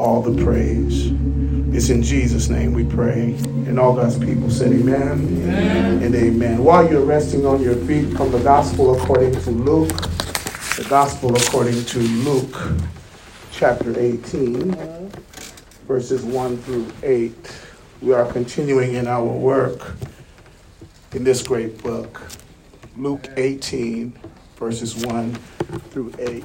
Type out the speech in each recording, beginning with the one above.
all the praise. It's in Jesus' name we pray. And all God's people said amen, amen. and amen. While you're resting on your feet from the gospel according to Luke, the gospel according to Luke, chapter 18, verses 1 through 8. We are continuing in our work in this great book, Luke 18, verses 1 through 8.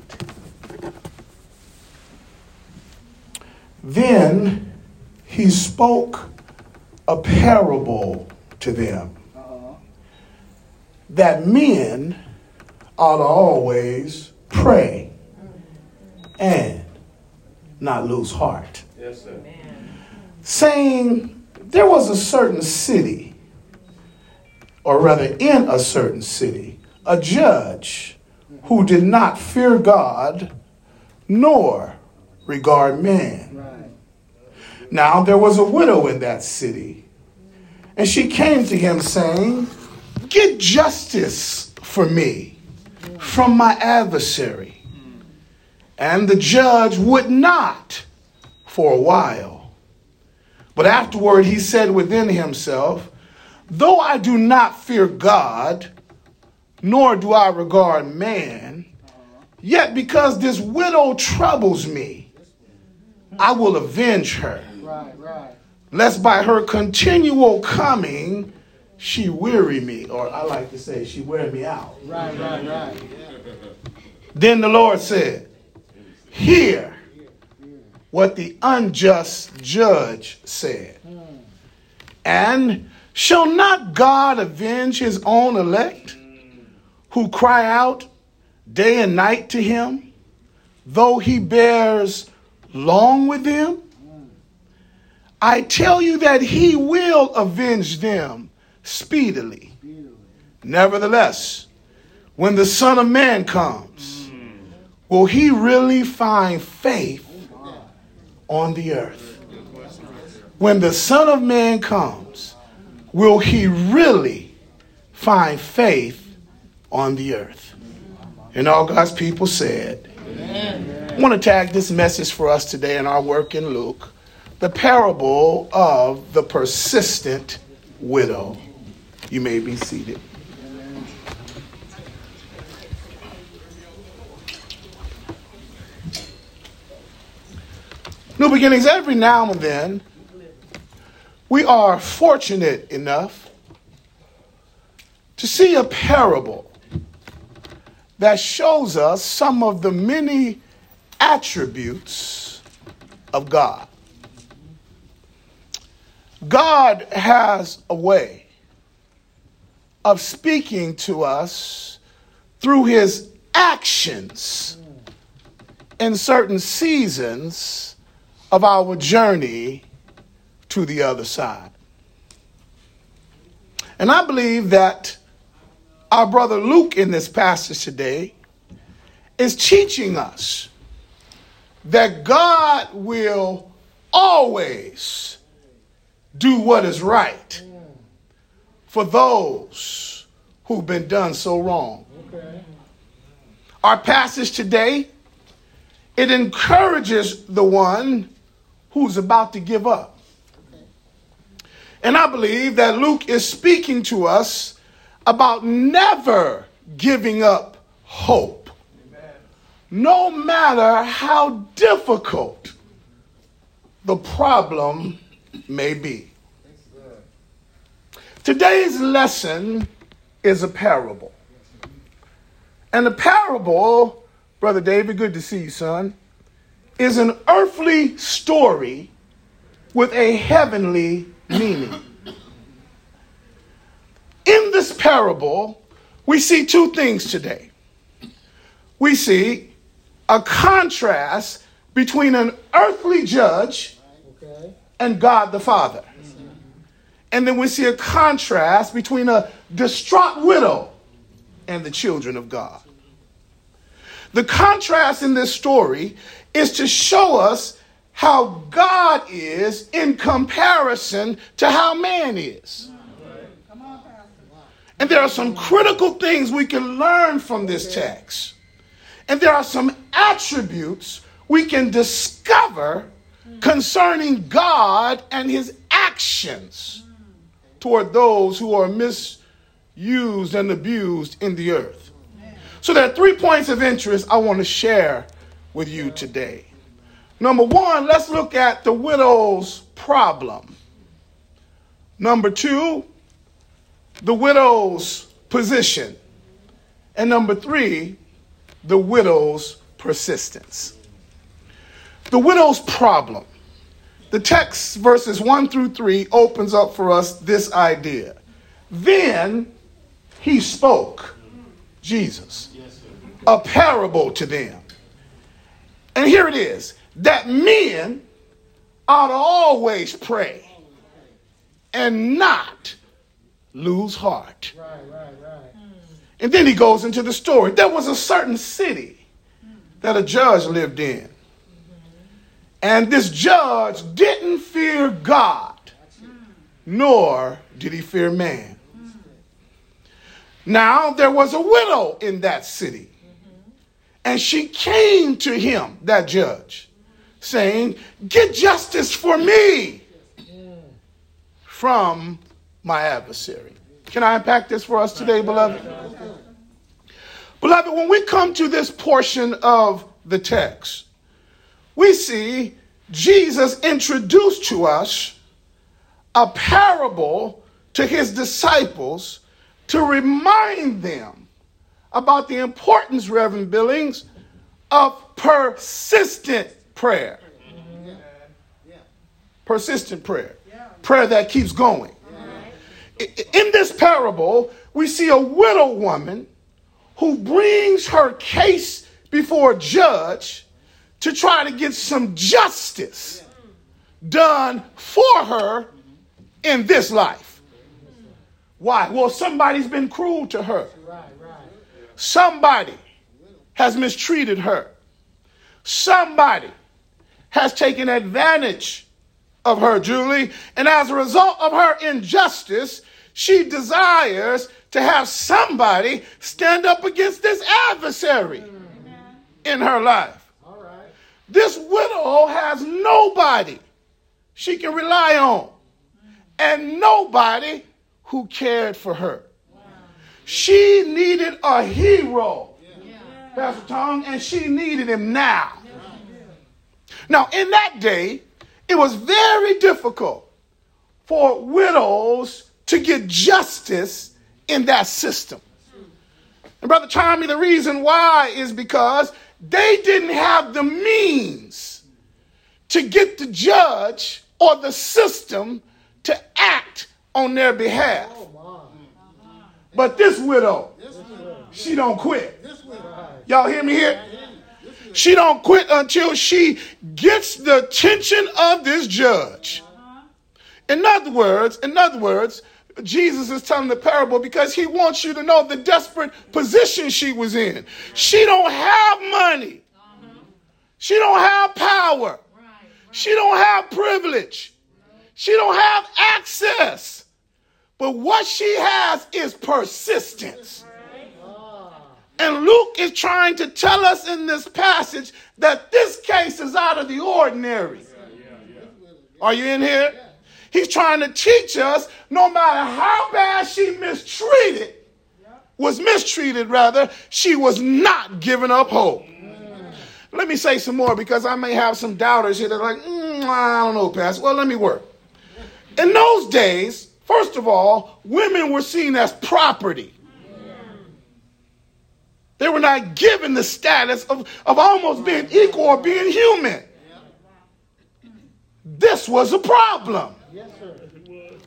Then he spoke a parable to them that men ought to always pray and not lose heart. Yes, sir. Saying there was a certain city, or rather in a certain city, a judge who did not fear God nor regard man. Now there was a widow in that city, and she came to him saying, Get justice for me from my adversary. And the judge would not for a while. But afterward he said within himself, Though I do not fear God, nor do I regard man, yet because this widow troubles me, I will avenge her Right, right. Lest by her continual coming, she weary me, or I like to say, she wear me out. Right, right, right. Then the Lord said, Hear what the unjust judge said. And shall not God avenge his own elect who cry out day and night to him, though he bears long with them? I tell you that he will avenge them speedily. Nevertheless, when the Son of Man comes, will he really find faith on the earth? When the Son of Man comes, will he really find faith on the earth? And all God's people said, Amen. I want to tag this message for us today in our work in Luke the parable of the persistent widow. You may be seated. New beginnings, every now and then, we are fortunate enough to see a parable that shows us some of the many attributes of God. God has a way of speaking to us through his actions in certain seasons of our journey to the other side. And I believe that our brother Luke in this passage today is teaching us that God will always do what is right for those who've been done so wrong. Okay. Our passage today, it encourages the one who's about to give up. And I believe that Luke is speaking to us about never giving up hope. Amen. No matter how difficult the problem may be. Today's lesson is a parable. And the parable, Brother David, good to see you, son, is an earthly story with a heavenly meaning. In this parable, we see two things today. We see a contrast between an earthly judge and God the Father. And then we see a contrast between a distraught widow and the children of God. The contrast in this story is to show us how God is in comparison to how man is. And there are some critical things we can learn from this text. And there are some attributes we can discover concerning God and his actions toward those who are misused and abused in the earth. So there are three points of interest I want to share with you today. Number one, let's look at the widow's problem. Number two, the widow's position. And number three, the widow's persistence. The widow's problem. The text, verses 1 through 3, opens up for us this idea. Then he spoke, Jesus, a parable to them. And here it is that men ought to always pray and not lose heart. Right, right, right. And then he goes into the story. There was a certain city that a judge lived in. And this judge didn't fear God, nor did he fear man. Now, there was a widow in that city. And she came to him, that judge, saying, Get justice for me from my adversary. Can I unpack this for us today, beloved? Beloved, when we come to this portion of the text, we see Jesus introduced to us a parable to his disciples to remind them about the importance, Reverend Billings, of persistent prayer. Persistent prayer. Prayer that keeps going. In this parable, we see a widow woman who brings her case before a judge to try to get some justice done for her in this life. Why? Well, somebody's been cruel to her. Somebody has mistreated her. Somebody has taken advantage of her, Julie. And as a result of her injustice, she desires to have somebody stand up against this adversary in her life. This widow has nobody she can rely on and nobody who cared for her. She needed a hero, Pastor Tong, and she needed him now. Now, in that day, it was very difficult for widows to get justice in that system. And Brother Tommy, the reason why is because they didn't have the means to get the judge or the system to act on their behalf. But this widow, she don't quit. Y'all hear me here? She don't quit until she gets the attention of this judge. In other words, in other words, Jesus is telling the parable because he wants you to know the desperate position she was in. She don't have money. She don't have power. She don't have privilege. She don't have access. But what she has is persistence. And Luke is trying to tell us in this passage that this case is out of the ordinary. Are you in here? He's trying to teach us no matter how bad she mistreated, was mistreated rather, she was not giving up hope. Let me say some more because I may have some doubters here that are like, mm, I don't know, Pastor. Well, let me work. In those days, first of all, women were seen as property. They were not given the status of, of almost being equal or being human. This was a problem.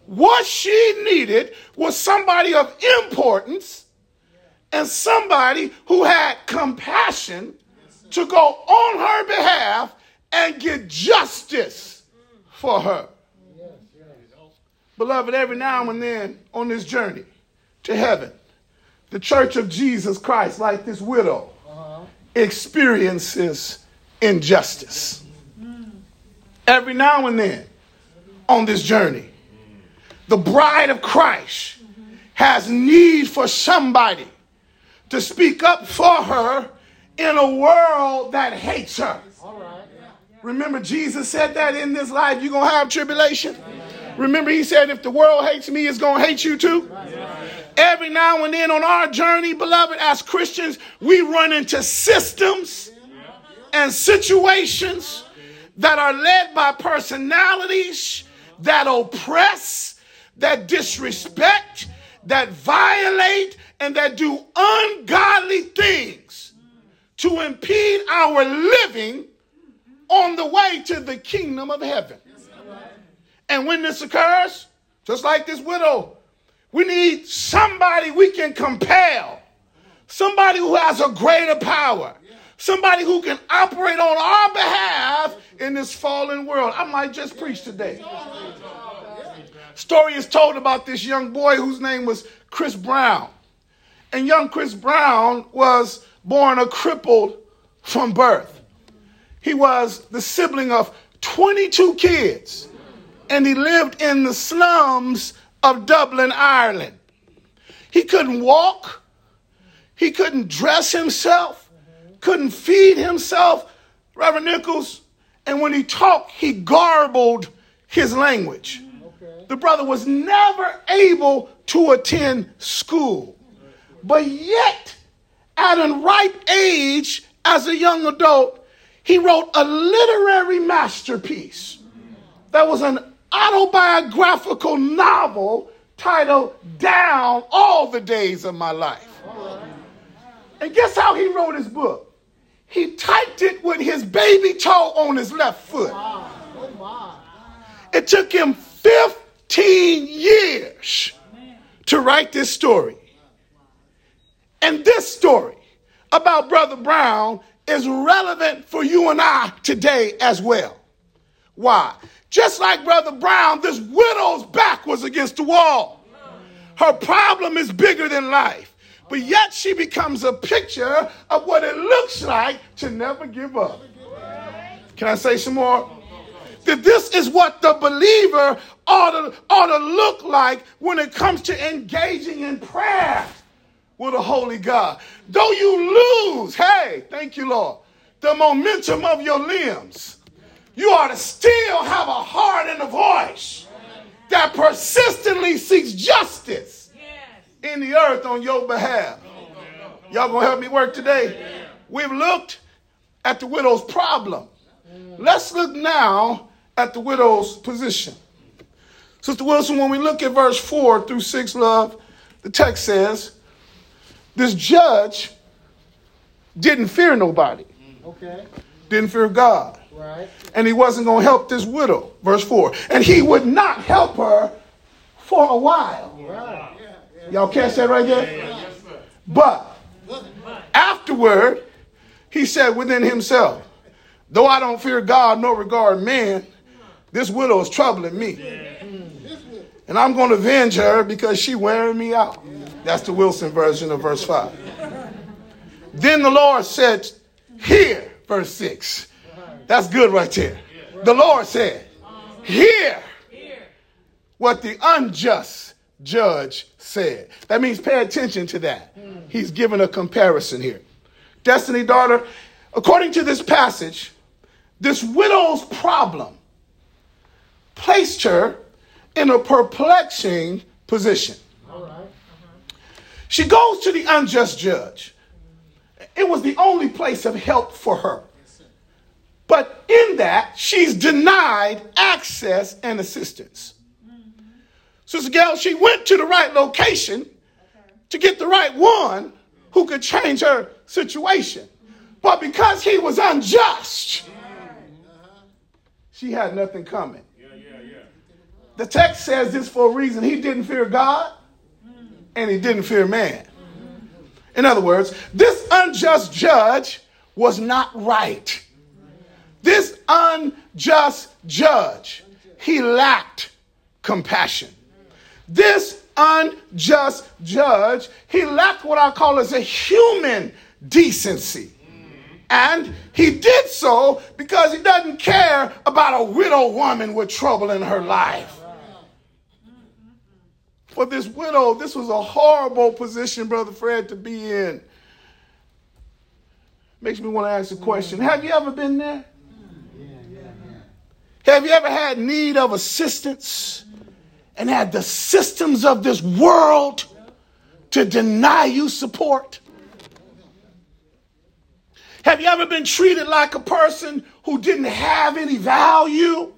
What she needed was somebody of importance and somebody who had compassion to go on her behalf and get justice for her. Beloved, every now and then on this journey to heaven, the church of Jesus Christ, like this widow, uh-huh. experiences injustice. Every now and then on this journey, the bride of Christ has need for somebody to speak up for her in a world that hates her. Remember, Jesus said that in this life, you're going to have tribulation. Remember, he said, if the world hates me, it's going to hate you too. Every now and then on our journey, beloved, as Christians, we run into systems and situations that are led by personalities that oppress, that disrespect, that violate, and that do ungodly things to impede our living on the way to the kingdom of heaven. And when this occurs, just like this widow, we need somebody we can compel, somebody who has a greater power, somebody who can operate on our behalf in this fallen world. I might just preach today. Story is told about this young boy whose name was Chris Brown. And young Chris Brown was born a crippled from birth. He was the sibling of 22 kids, and he lived in the slums of Dublin, Ireland. He couldn't walk, he couldn't dress himself, couldn't feed himself, Reverend Nichols. And when he talked, he garbled his language. The brother was never able to attend school. But yet, at a ripe age, as a young adult, he wrote a literary masterpiece that was an autobiographical novel titled Down All the Days of My Life. And guess how he wrote his book? He typed it with his baby toe on his left foot. Oh, it took him 15 years to write this story. And this story about Brother Brown is relevant for you and I today as well. Why? Just like Brother Brown, this widow's back was against the wall. Her problem is bigger than life, but yet she becomes a picture of what it looks like to never give up. Can I say some more? That this is what the believer ought to, ought to look like when it comes to engaging in prayer with a holy God. Though you lose, hey, thank you, Lord, the momentum of your limbs, you ought to still have a heart and a voice that persistently seeks justice in the earth on your behalf. Y'all gonna help me work today? We've looked at the widow's problem. Let's look now at the widow's position. Sister Wilson, when we look at verse 4 through 6, love, the text says, this judge didn't fear nobody. Okay. Didn't fear God. Right. And he wasn't going to help this widow. Verse 4. And he would not help her for a while. Right. Y'all catch that right there? But afterward, he said within himself, Though I don't fear God nor regard man, this widow is troubling me. And I'm going to avenge her because she wearing me out. That's the Wilson version of verse 5. Then the Lord said, Hear, verse 6. That's good right there. The Lord said, Hear what the unjust judge said. That means pay attention to that. He's given a comparison here. Destiny, daughter, according to this passage, this widow's problem placed her in a perplexing position. She goes to the unjust judge. It was the only place of help for her. But in that, she's denied access and assistance. Sister Gail, she went to the right location to get the right one who could change her situation. But because he was unjust, she had nothing coming. The text says this for a reason. He didn't fear God and he didn't fear man. In other words, this unjust judge was not right. This unjust judge, he lacked compassion. This unjust judge, he lacked what I call as a human decency. And he did so because he doesn't care about a widow woman with trouble in her life for this widow, this was a horrible position, Brother Fred, to be in. Makes me want to ask a question. Have you ever been there? Have you ever had need of assistance and had the systems of this world to deny you support? Have you ever been treated like a person who didn't have any value?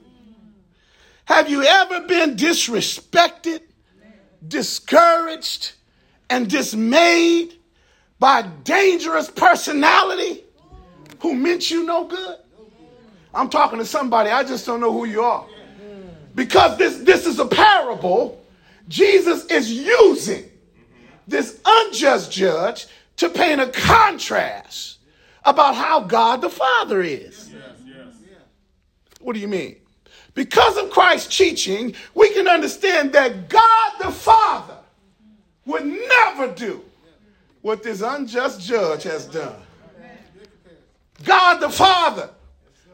Have you ever been disrespected, discouraged, and dismayed by a dangerous personality who meant you no good? I'm talking to somebody, I just don't know who you are. Because this, this is a parable, Jesus is using this unjust judge to paint a contrast about how God the Father is. What do you mean? Because of Christ's teaching, we can understand that God the Father would never do what this unjust judge has done. God the Father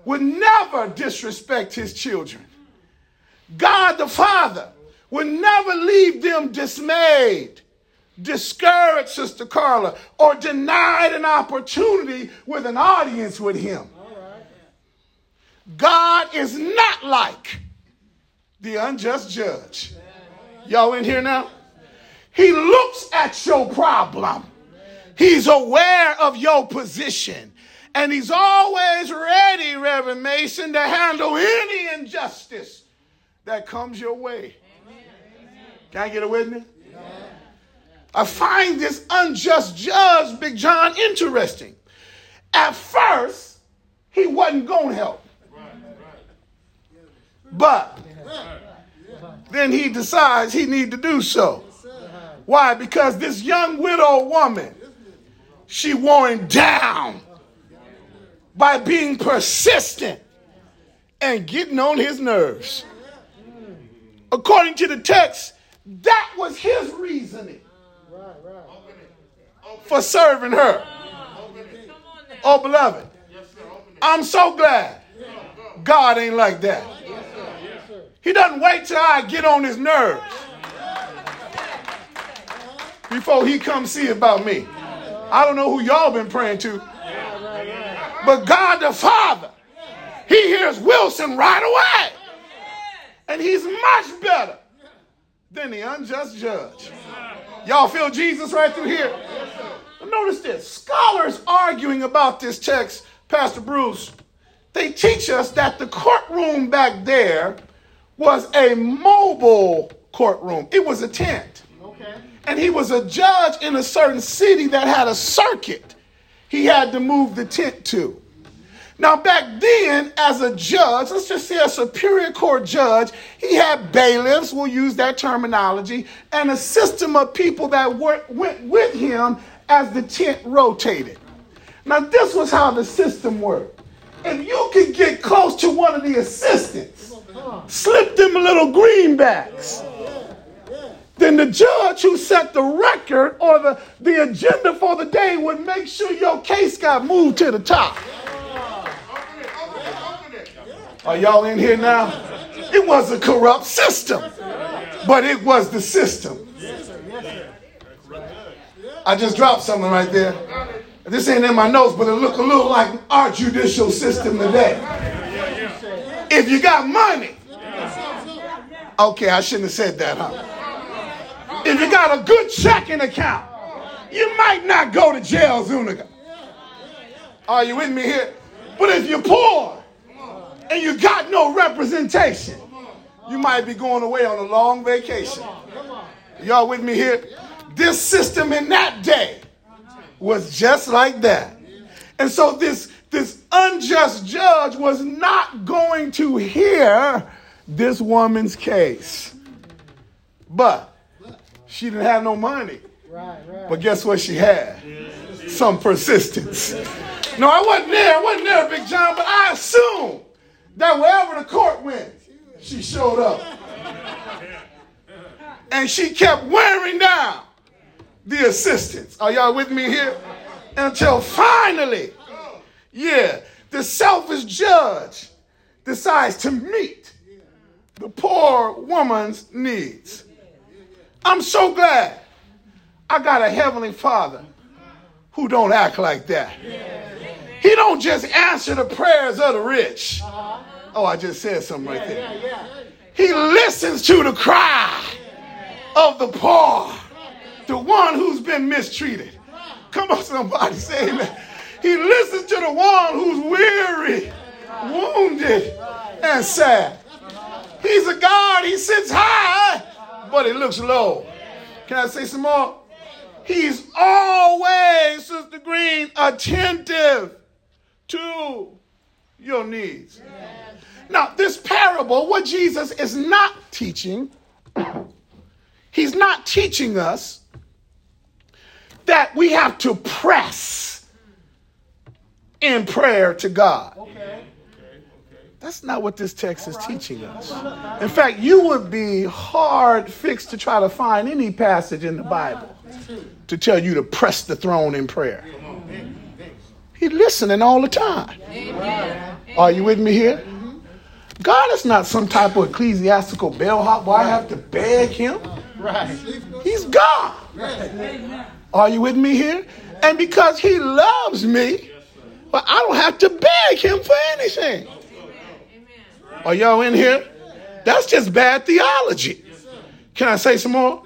would never disrespect his children. God the Father will never leave them dismayed, discouraged, Sister Carla, or denied an opportunity with an audience with him. God is not like the unjust judge. Y'all in here now? He looks at your problem. He's aware of your position. And he's always ready, Reverend Mason, to handle any injustice that comes your way. Can I get it a witness? I find this unjust judge, Big John, interesting. At first, he wasn't going to help. But then he decides he need to do so. Why? Because this young widow woman, she wore him down by being persistent and getting on his nerves. According to the text, that was his reasoning for serving her. Oh, beloved, I'm so glad God ain't like that. He doesn't wait till I get on his nerves before he comes see about me. I don't know who y'all been praying to, but God the Father, he hears Wilson right away. And he's much better than the unjust judge. Y'all feel Jesus right through here? Notice this. Scholars arguing about this text, Pastor Bruce, they teach us that the courtroom back there was a mobile courtroom. It was a tent. Okay. And he was a judge in a certain city that had a circuit he had to move the tent to. Now, back then, as a judge, let's just say a superior court judge, he had bailiffs, we'll use that terminology, and a system of people that went with him as the tent rotated. Now, this was how the system worked. If you could get close to one of the assistants, slip them a little greenbacks, then the judge who set the record or the, the agenda for the day would make sure your case got moved to the top. Are y'all in here now? It was a corrupt system, but it was the system. I just dropped something right there. This ain't in my notes, but it look a little like our judicial system today. If you got money, okay, I shouldn't have said that, huh? If you got a good checking account, you might not go to jail, Zuniga. Are you with me here? But if you're poor and you got no representation, you might be going away on a long vacation. Y'all with me here? This system in that day was just like that. And so this, this unjust judge was not going to hear this woman's case. But she didn't have no money. But guess what she had? Some persistence. No, I wasn't there. I wasn't there, Big John, but I assume that wherever the court went, she showed up. And she kept wearing down the assistants. Are y'all with me here? Until finally, yeah, the selfish judge decides to meet the poor woman's needs. I'm so glad I got a heavenly father who don't act like that. He don't just answer the prayers of the rich. Uh-huh. Oh, I just said something right there. He listens to the cry of the poor, the one who's been mistreated. Come on, somebody say amen. He listens to the one who's weary, wounded, and sad. He's a God. He sits high, but he looks low. Can I say some more? He's always, Sister Green, attentive to your needs. Now, this parable, what Jesus is not teaching, he's not teaching us that we have to press in prayer to God. That's not what this text is teaching us. In fact, you would be hard fixed to try to find any passage in the Bible to tell you to press the throne in prayer. He's listening all the time. Are you with me here? God is not some type of ecclesiastical bellhop where I have to beg him. Right. He's God. Are you with me here? And because he loves me, well, I don't have to beg him for anything. Are y'all in here? That's just bad theology. Can I say some more?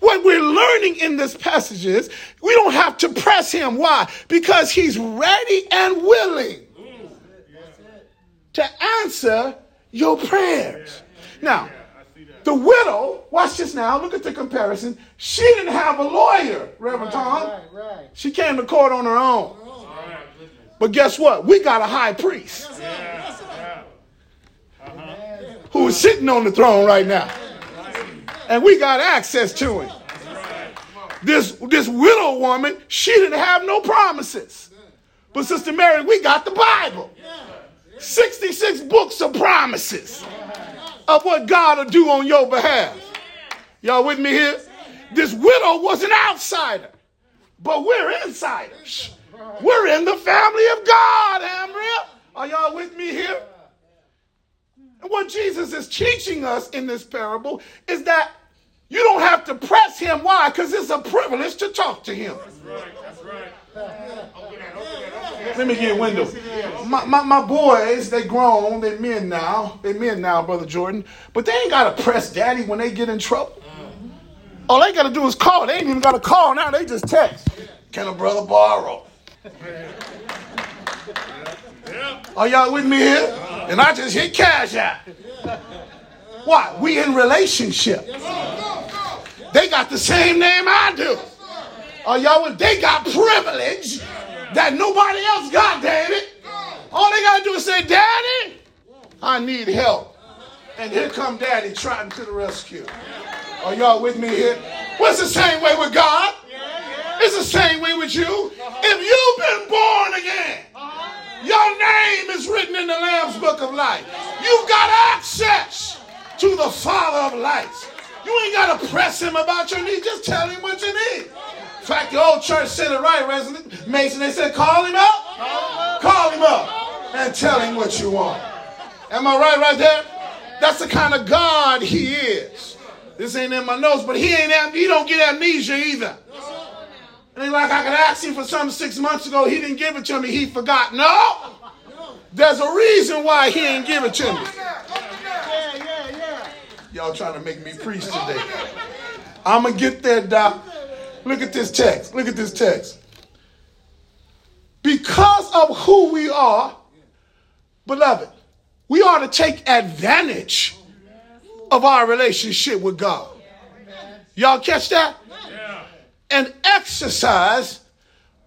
What we're learning in this passage is we don't have to press him. Why? Because he's ready and willing to answer your prayers. Now, the widow, watch this now, look at the comparison. She didn't have a lawyer, Reverend Tom. She came to court on her own. But guess what? We got a high priest who is sitting on the throne right now. And we got access to him. This, this widow woman, she didn't have no promises. But Sister Mary, we got the Bible. 66 books of promises of what God will do on your behalf. Y'all with me here? This widow was an outsider, but we're insiders. We're in the family of God, Amria. Are y'all with me here? And what Jesus is teaching us in this parable is that you don't have to press him. Why? Because it's a privilege to talk to him. That's right. That's right. Let me get a window. My, my, my, boys, they grown, they men now. They men now, Brother Jordan. But they ain't got to press daddy when they get in trouble. All they got to do is call. They ain't even got to call now. They just text. Can a brother borrow? Are y'all with me here? And I just hit cash out. What? We in relationship. They got the same name I do. Are y'all with They got privilege that nobody else got, David. All they got to do is say, Daddy, I need help. And here come Daddy trotting to the rescue. Are y'all with me here? What's the same way with God? It's the same way with you. If you've been born again, your name is written in the Lamb's Book of Life. You've got access to the Father of lights. You ain't got to press him about your need. Just tell him what you need. In fact, the old church said it right, resident Mason. They said, call him up. Call him up and tell him what you want. Am I right right there? That's the kind of God he is. This ain't in my notes, but he ain't he don't get amnesia either. It ain't like I could ask him for something six months ago. He didn't give it to me. He forgot. No. There's a reason why he ain't give it to me. Y'all trying to make me preach today. I'm going to get there, Doc. Look at this text. Look at this text. Because of who we are, beloved, we ought to take advantage of our relationship with God. Y'all catch that? And exercise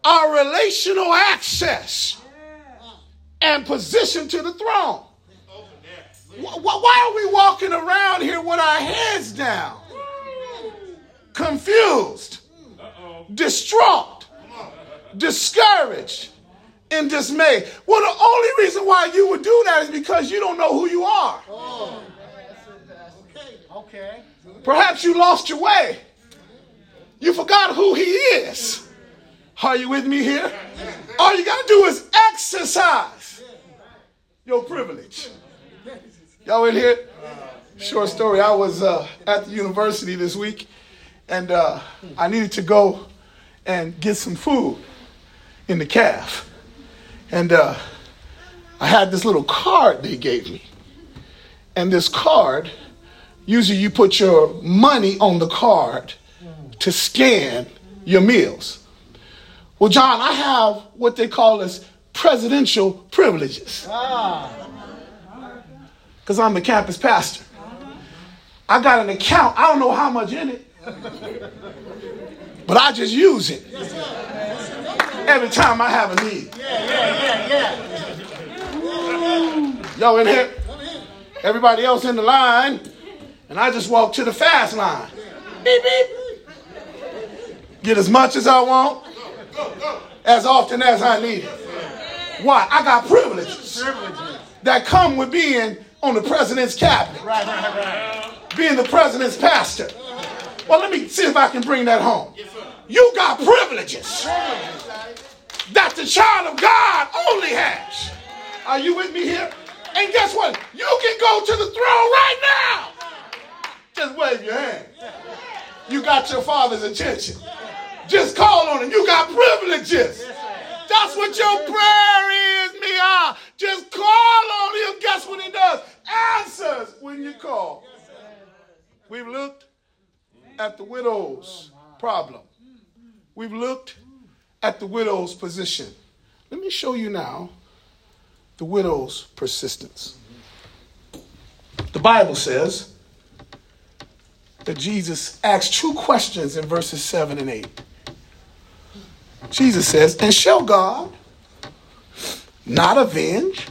our relational access and position to the throne. Why are we walking around here with our heads down? Confused, distraught, discouraged, and dismayed. Well, the only reason why you would do that is because you don't know who you are. Oh. Okay. Perhaps you lost your way. You forgot who he is. Are you with me here? All you got to do is exercise your privilege. Y'all in here? Short story. I was uh, at the university this week, and uh, I needed to go and get some food in the calf. And uh, I had this little card they gave me. And this card, usually you put your money on the card to scan your meals. Well, John, I have what they call as presidential privileges. Ah. Because I'm the campus pastor. I got an account. I don't know how much in it, but I just use it every time I have a need. Y'all in here? Everybody else in the line, and I just walk to the fast line. Beep, beep. Get as much as I want, as often as I need it. Why? I got privileges that come with being on the president's cabinet, being the president's pastor. Well, let me see if I can bring that home. You got privileges that the child of God only has. Are you with me here? And guess what? You can go to the throne right now. Just wave your hand. You got your father's attention. Just call on him. You got privileges. That's what your prayer is, Mia. Just call on him. Guess what he does? Answers when you call. We've looked at the widow's problem. We've looked at the widow's position. Let me show you now the widow's persistence. The Bible says that Jesus asks two questions in verses 7 and 8. Jesus says, And shall God not avenge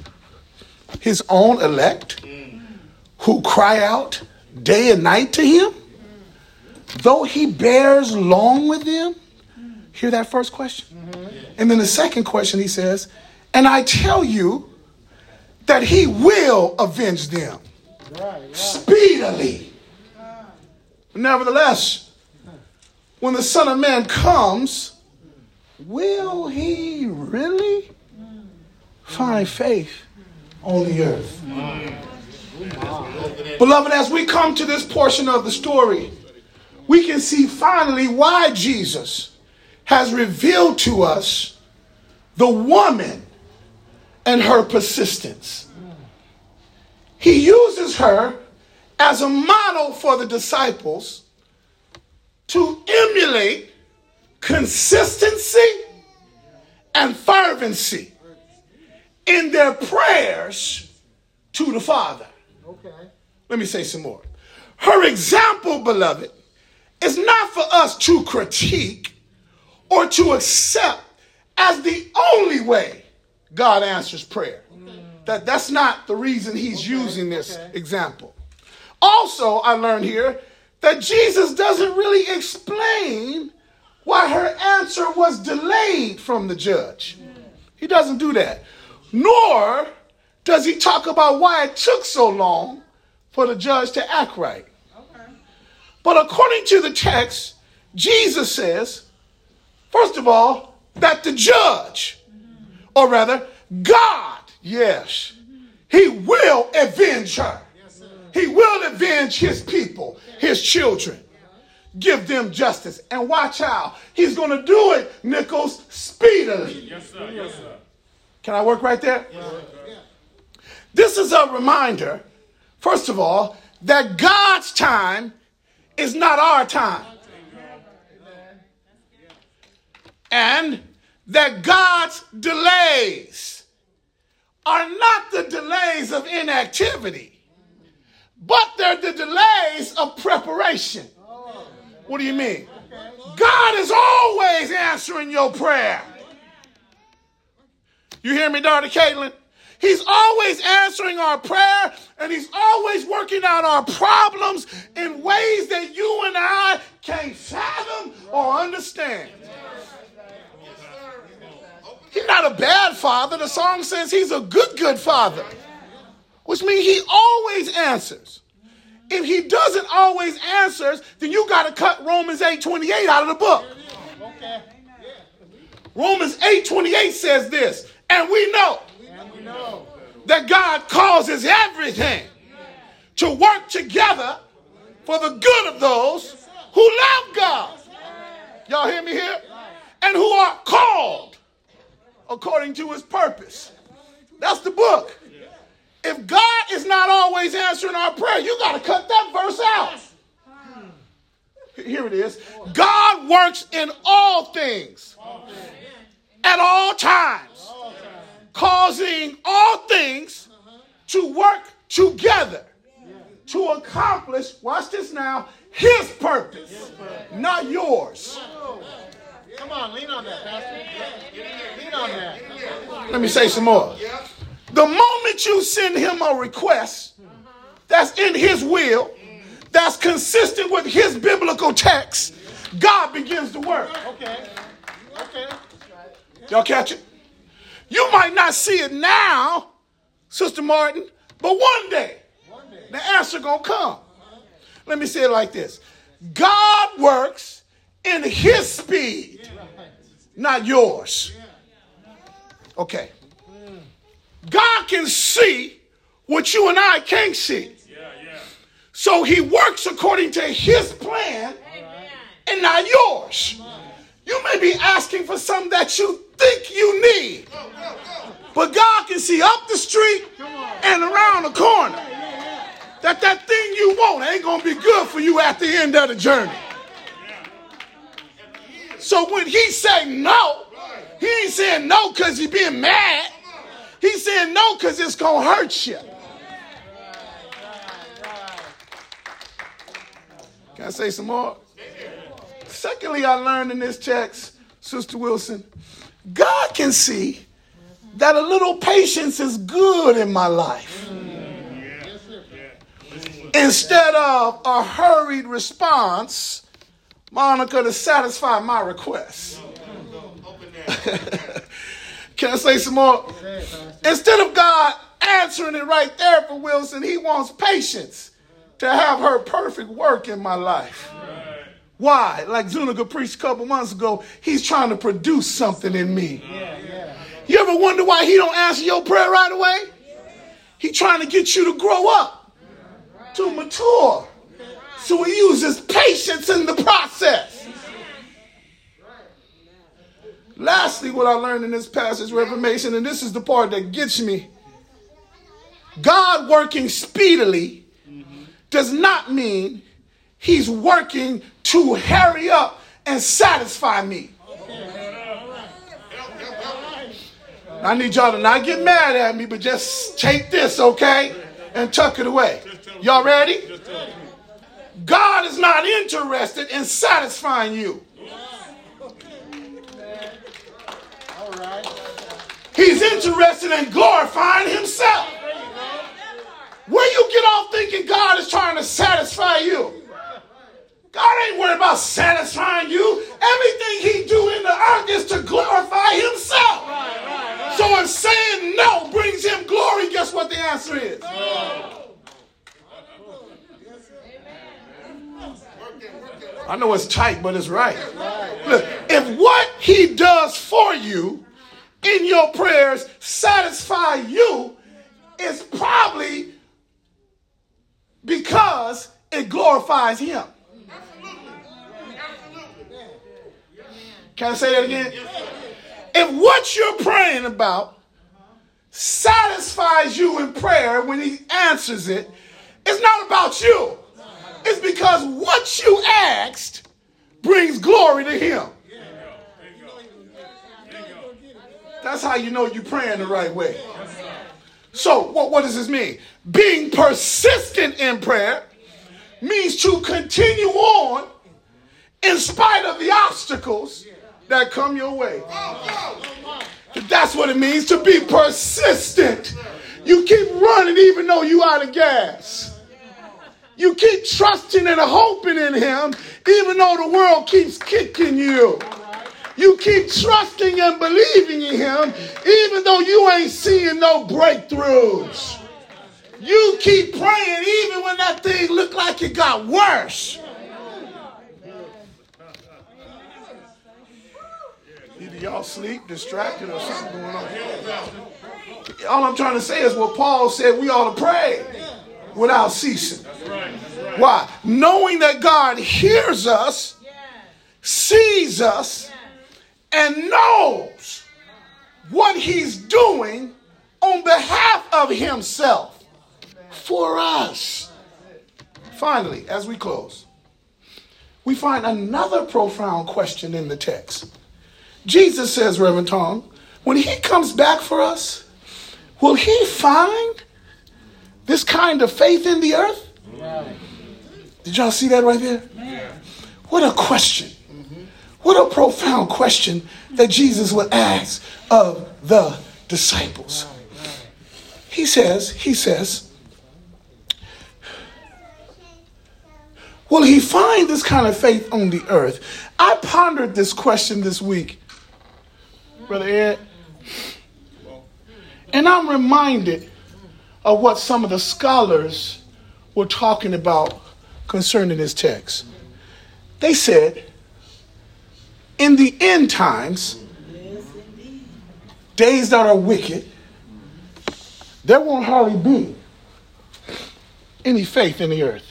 his own elect who cry out day and night to him, though he bears long with them? Hear that first question? And then the second question he says, And I tell you that he will avenge them speedily. Nevertheless, when the Son of Man comes, will he really find faith on the earth? Beloved, as we come to this portion of the story, we can see finally why Jesus has revealed to us the woman and her persistence. He uses her as a model for the disciples to emulate consistency and fervency in their prayers to the Father. Okay. Let me say some more. Her example, beloved, is not for us to critique or to accept as the only way God answers prayer. Mm. That, that's not the reason he's okay. using this okay. example. Also, I learned here that Jesus doesn't really explain why her answer was delayed from the judge. He doesn't do that. Nor does he talk about why it took so long for the judge to act right. Okay. But according to the text, Jesus says, first of all, that the judge, or rather, God, yes, he will avenge her. He will avenge his people, his children. Give them justice. And watch out. He's going to do it, Nichols, speedily. Yes, sir. Yes, sir. Can I work right there? Yes, this is a reminder, first of all, that God's time is not our time. And that God's delays are not the delays of inactivity, but they're the delays of preparation. What do you mean? God is always answering your prayer. You hear me, daughter Caitlin? He's always answering our prayer and he's always working out our problems in ways that you and I can't fathom or understand. He's not a bad father. The song says he's a good, good father, which means he always answers. If he doesn't always answer, then you got to cut Romans 8 28 out of the book. Romans 8 28 says this, and we know that God causes everything to work together for the good of those who love God. Y'all hear me here? And who are called according to his purpose. That's the book. If God is not always answering our prayer, you got to cut that verse out. Here it is. God works in all things at all times, causing all things to work together to accomplish, watch this now, his purpose, not yours. Come on, lean on that, Pastor. Lean on that. Let me say some more. The moment you send him a request that's in his will, that's consistent with his biblical text, God begins to work. Okay. Okay. Y'all catch it? You might not see it now, Sister Martin, but one day the answer gonna come. Let me say it like this: God works in His speed, not yours. Okay. God can see what you and I can't see. So He works according to His plan and not yours. You may be asking for something that you think you need, but God can see up the street and around the corner that that thing you want ain't gonna be good for you at the end of the journey. So when he say no, he ain't saying no because he's being mad. He's saying no because it's gonna hurt you. Can I say some more? Secondly, I learned in this text, Sister Wilson, God can see that a little patience is good in my life. Instead of a hurried response, Monica, to satisfy my request. Can I say some more? Instead of God answering it right there for Wilson, he wants patience to have her perfect work in my life. Why? Like Zuniga preached a couple months ago, he's trying to produce something in me. You ever wonder why he don't answer your prayer right away? He trying to get you to grow up, to mature. So he uses patience in the process. Lastly, what I learned in this passage, Reformation, and this is the part that gets me God working speedily does not mean he's working to hurry up and satisfy me. I need y'all to not get mad at me, but just take this, okay? And tuck it away. Y'all ready? God is not interested in satisfying you. He's interested in glorifying himself. Where you get off thinking God is trying to satisfy you? God ain't worried about satisfying you. Everything he do in the earth is to glorify himself. So if saying no brings him glory, guess what the answer is? I know it's tight, but it's right. Look, if what he does for you in your prayers satisfy you, is probably because it glorifies him. Can I say that again? If what you're praying about satisfies you in prayer when he answers it, it's not about you. It's because what you asked brings glory to him. That's how you know you're praying the right way. So, what, what does this mean? Being persistent in prayer means to continue on in spite of the obstacles that come your way. That's what it means to be persistent. You keep running even though you out of gas. You keep trusting and hoping in him even though the world keeps kicking you. You keep trusting and believing in him even though you ain't seeing no breakthroughs. You keep praying even when that thing looked like it got worse. Either y'all sleep, distracted, or something going on. All I'm trying to say is what Paul said we ought to pray without ceasing. Why? Knowing that God hears us, sees us, and knows what he's doing on behalf of himself for us. Finally, as we close, we find another profound question in the text. Jesus says, Reverend Tom, when he comes back for us, will he find this kind of faith in the earth? Did y'all see that right there? What a question. What a profound question that Jesus would ask of the disciples. He says, he says, Will he find this kind of faith on the earth? I pondered this question this week, Brother Ed. And I'm reminded of what some of the scholars were talking about concerning this text. They said, in the end times, days that are wicked, there won't hardly be any faith in the earth.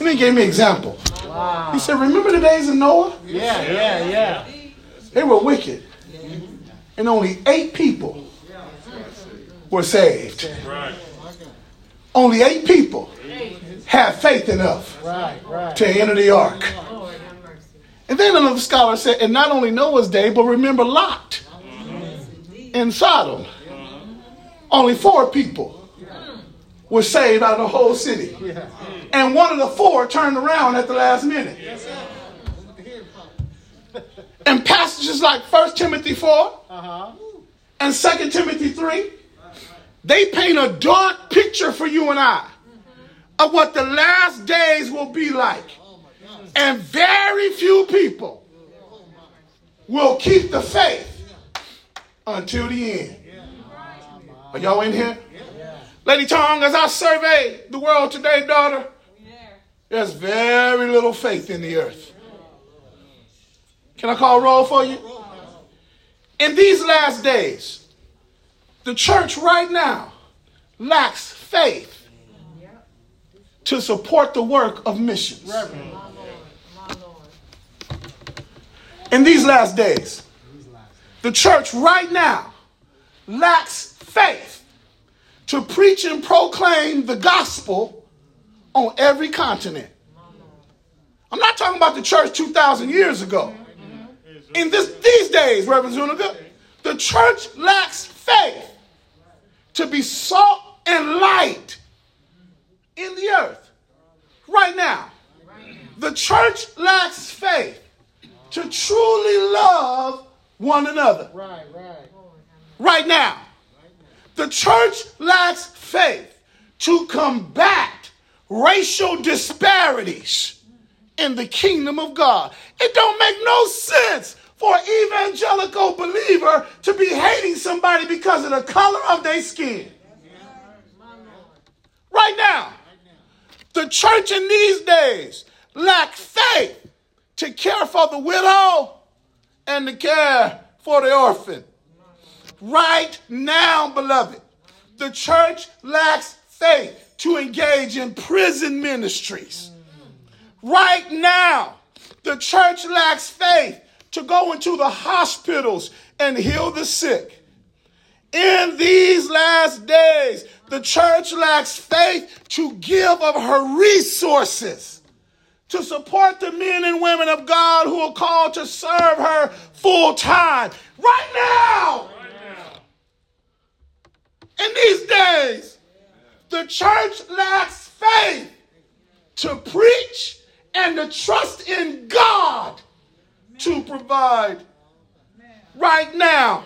And he gave me an example. Wow. He said, Remember the days of Noah? Yeah, yeah, yeah. They were wicked. And only eight people were saved. Right. Only eight people had faith enough right, right. to enter the ark. And then another scholar said, and not only Noah's day, but remember Lot in Sodom. Only four people were saved out of the whole city. And one of the four turned around at the last minute. And passages like 1 Timothy 4 and 2 Timothy 3, they paint a dark picture for you and I of what the last days will be like. And very few people will keep the faith until the end. Are y'all in here? Lady Tong, as I survey the world today, daughter, there's very little faith in the earth. Can I call roll for you? In these last days, the church right now lacks faith to support the work of missions. In these last days, the church right now lacks faith to preach and proclaim the gospel on every continent. I'm not talking about the church 2,000 years ago. In this, these days, Reverend Zuniga, the church lacks faith to be salt and light in the earth right now. The church lacks faith to truly love one another. Right, right. Right now. The church lacks faith to combat racial disparities in the kingdom of God. It don't make no sense for evangelical believer to be hating somebody because of the color of their skin. Right now, the church in these days lacks faith to care for the widow and to care for the orphan. Right now, beloved, the church lacks faith to engage in prison ministries. Right now, the church lacks faith to go into the hospitals and heal the sick. In these last days, the church lacks faith to give of her resources to support the men and women of God who are called to serve her full time right now. In these days, the church lacks faith to preach and to trust in God to provide. Right now,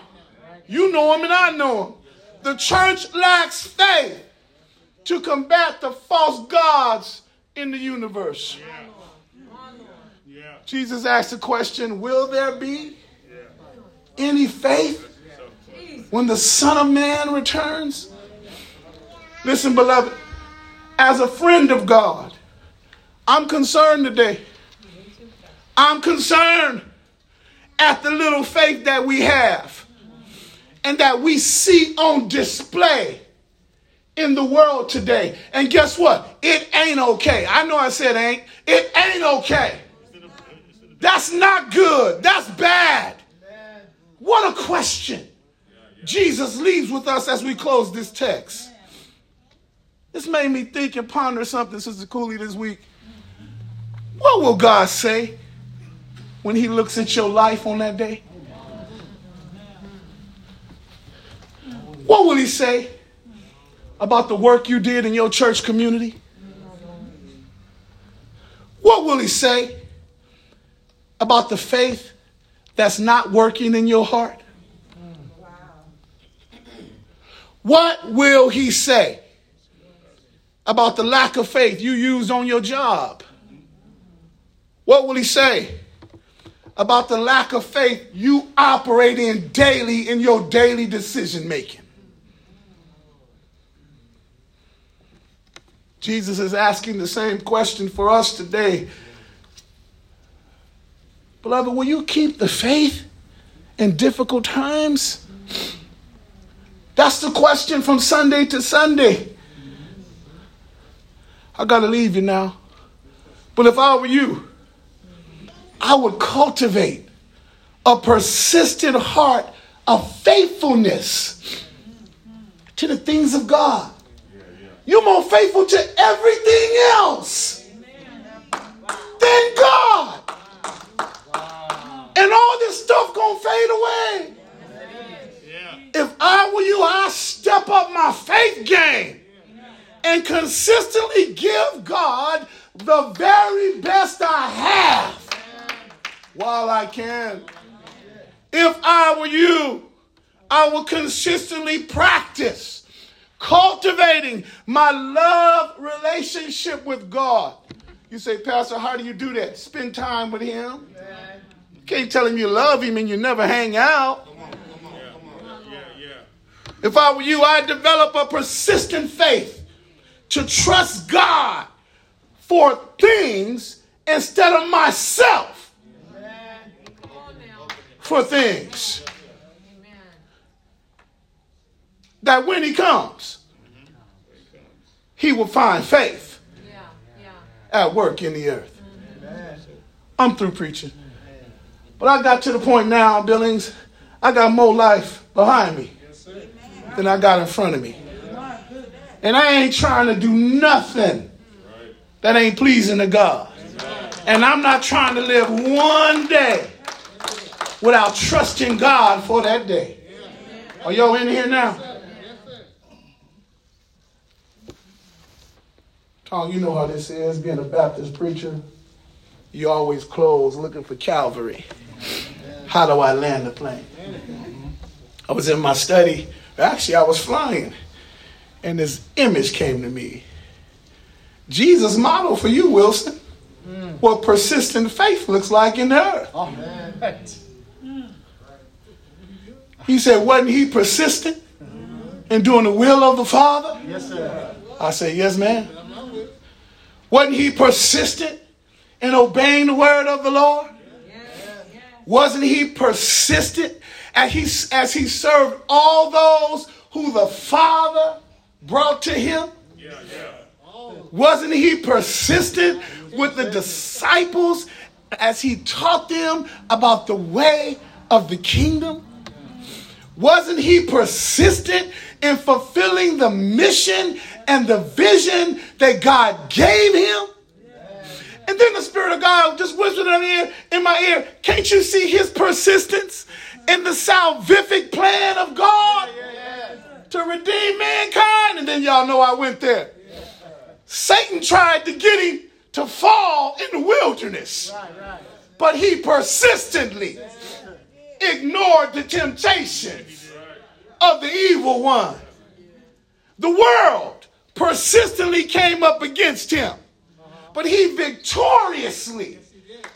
you know him and I know him. The church lacks faith to combat the false gods in the universe. Jesus asked the question Will there be any faith when the Son of Man returns? Listen, beloved, as a friend of God, I'm concerned today. I'm concerned at the little faith that we have and that we see on display in the world today. And guess what? It ain't okay. I know I said ain't. It ain't okay. That's not good. That's bad. What a question. Jesus leaves with us as we close this text. This made me think and ponder something, Sister Cooley, this week. What will God say when He looks at your life on that day? What will He say about the work you did in your church community? What will He say about the faith that's not working in your heart? What will He say about the lack of faith you used on your job? What will he say about the lack of faith you operate in daily in your daily decision making? Jesus is asking the same question for us today. Beloved, will you keep the faith in difficult times? That's the question from Sunday to Sunday. I got to leave you now. But if I were you, I would cultivate a persistent heart of faithfulness to the things of God. You're more faithful to everything else than God. And all this stuff gonna fade away. If I were you, I'd step up my faith game and consistently give God the very best I have while I can. If I were you, I would consistently practice cultivating my love relationship with God. You say, Pastor, how do you do that? Spend time with Him. You can't tell Him you love Him and you never hang out. If I were you, I'd develop a persistent faith to trust God for things instead of myself for things. That when he comes, he will find faith at work in the earth. I'm through preaching. But I got to the point now, Billings, I got more life behind me than I got in front of me. And I ain't trying to do nothing that ain't pleasing to God. And I'm not trying to live one day without trusting God for that day. Are y'all in here now? Tom, you know how this is, being a Baptist preacher. You always close looking for Calvary. How do I land the plane? I was in my study. Actually, I was flying and this image came to me. Jesus' model for you, Wilson, mm. what persistent faith looks like in her. Oh, he said, wasn't he persistent in doing the will of the Father? Yes, sir. I said, yes, ma'am. Wasn't he persistent in obeying the word of the Lord? Wasn't he persistent as he, as he served all those who the Father brought to him? Wasn't he persistent with the disciples as he taught them about the way of the kingdom? Wasn't he persistent in fulfilling the mission and the vision that God gave him? And then the Spirit of God just whispered in my ear, in my ear, can't you see his persistence in the salvific plan of God? to redeem mankind. And then y'all know I went there. Satan tried to get him to fall in the wilderness, but he persistently ignored the temptations of the evil one. The world persistently came up against him, but he victoriously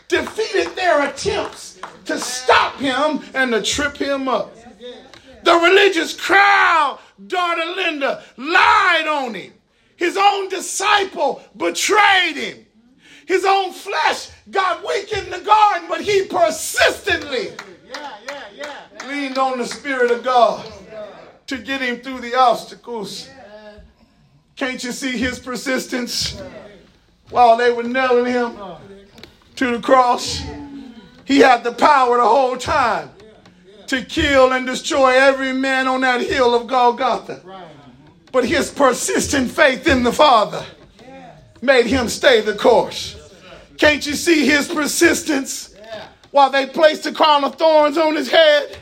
defeated their attempts to stop him and to trip him up. The religious crowd daughter Linda lied on him. His own disciple betrayed him. His own flesh got weak in the garden, but he persistently leaned on the Spirit of God to get him through the obstacles. Can't you see his persistence while they were nailing him to the cross? He had the power the whole time to kill and destroy every man on that hill of Golgotha. But his persistent faith in the Father made him stay the course. Can't you see his persistence while they placed a crown of thorns on his head?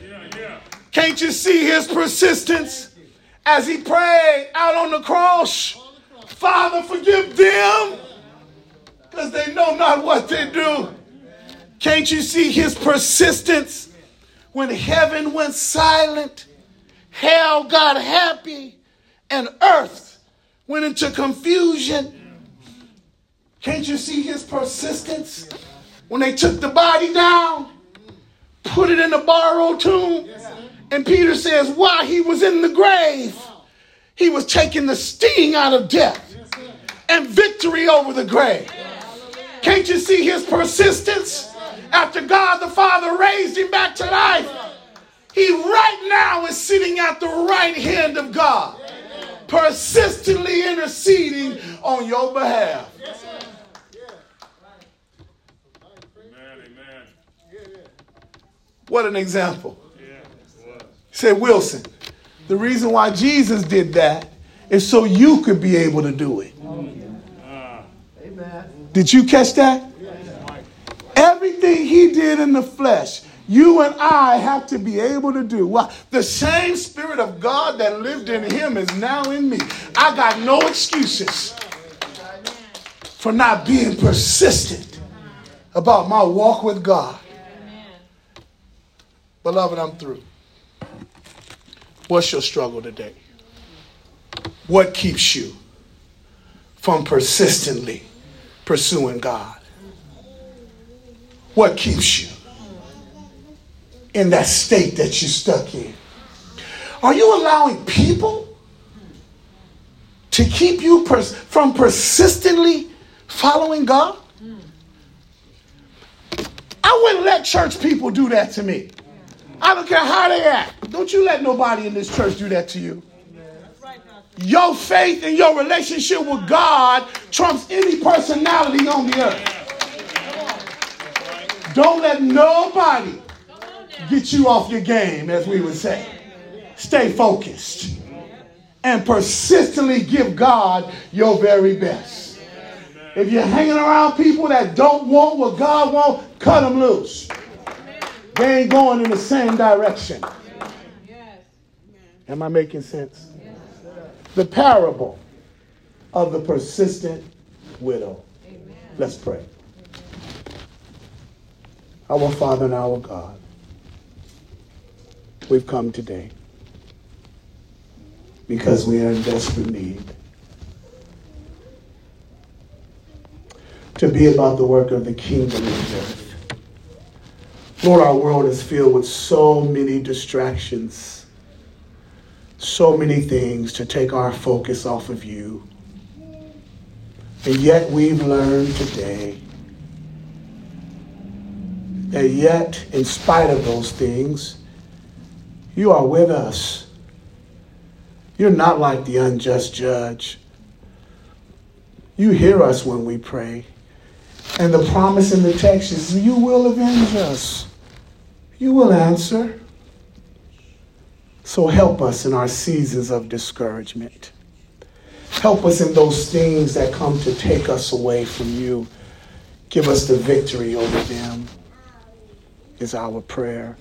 Can't you see his persistence as he prayed out on the cross? Father, forgive them because they know not what they do. Can't you see his persistence when heaven went silent, hell got happy, and earth went into confusion? Can't you see his persistence when they took the body down, put it in a borrowed tomb? And Peter says, while he was in the grave, he was taking the sting out of death and victory over the grave. Can't you see his persistence? After God the Father raised him back to life, he right now is sitting at the right hand of God, persistently interceding on your behalf. What an example. Said Wilson, the reason why Jesus did that is so you could be able to do it. Did you catch that? Everything he did in the flesh, you and I have to be able to do. Well, the same Spirit of God that lived in him is now in me. I got no excuses for not being persistent about my walk with God. Beloved, I'm through. What's your struggle today? What keeps you from persistently pursuing God? What keeps you in that state that you're stuck in? Are you allowing people to keep you pers- from persistently following God? I wouldn't let church people do that to me. I don't care how they act. Don't you let nobody in this church do that to you. Your faith and your relationship with God trumps any personality on the earth. Don't let nobody get you off your game, as we would say. Stay focused and persistently give God your very best. If you're hanging around people that don't want what God wants, cut them loose. They ain't going in the same direction. Am I making sense? The parable of the persistent widow. Let's pray. Our Father and our God, we've come today because we are in desperate need to be about the work of the kingdom earth. Lord, our world is filled with so many distractions, so many things to take our focus off of you. And yet we've learned today that yet, in spite of those things, you are with us. You're not like the unjust judge. You hear us when we pray. And the promise in the text is you will avenge us you will answer. So help us in our seasons of discouragement. Help us in those things that come to take us away from you. Give us the victory over them, is our prayer.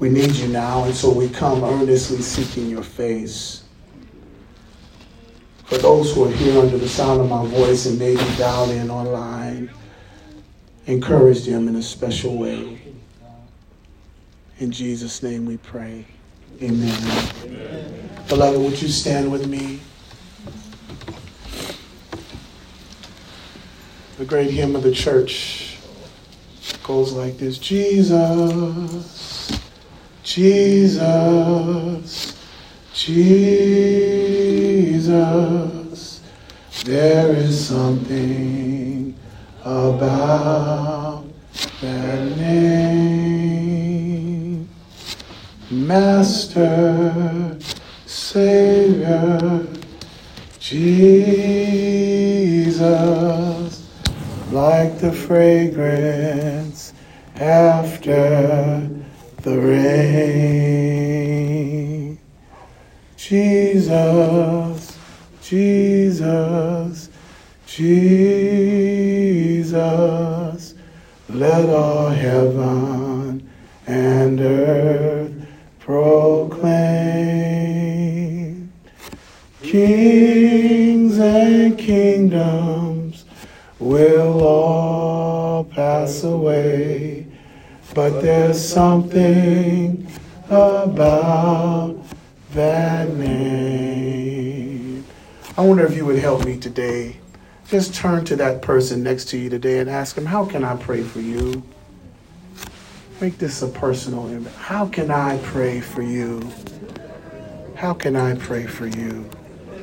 We need you now, and so we come earnestly seeking your face. For those who are here under the sound of my voice and maybe dialed in online, encourage them in a special way. In Jesus' name we pray. Amen. Amen. Beloved, would you stand with me? The great hymn of the church goes like this Jesus, Jesus, Jesus, there is something about that name. Master, Savior, Jesus, like the fragrance after the rain. Jesus, Jesus, Jesus, let all heaven and earth proclaim. Kings and kingdoms will all pass away, but there's something about that name. I wonder if you would help me today. Just turn to that person next to you today and ask them, How can I pray for you? Make this a personal image. How can I pray for you? How can I pray for you?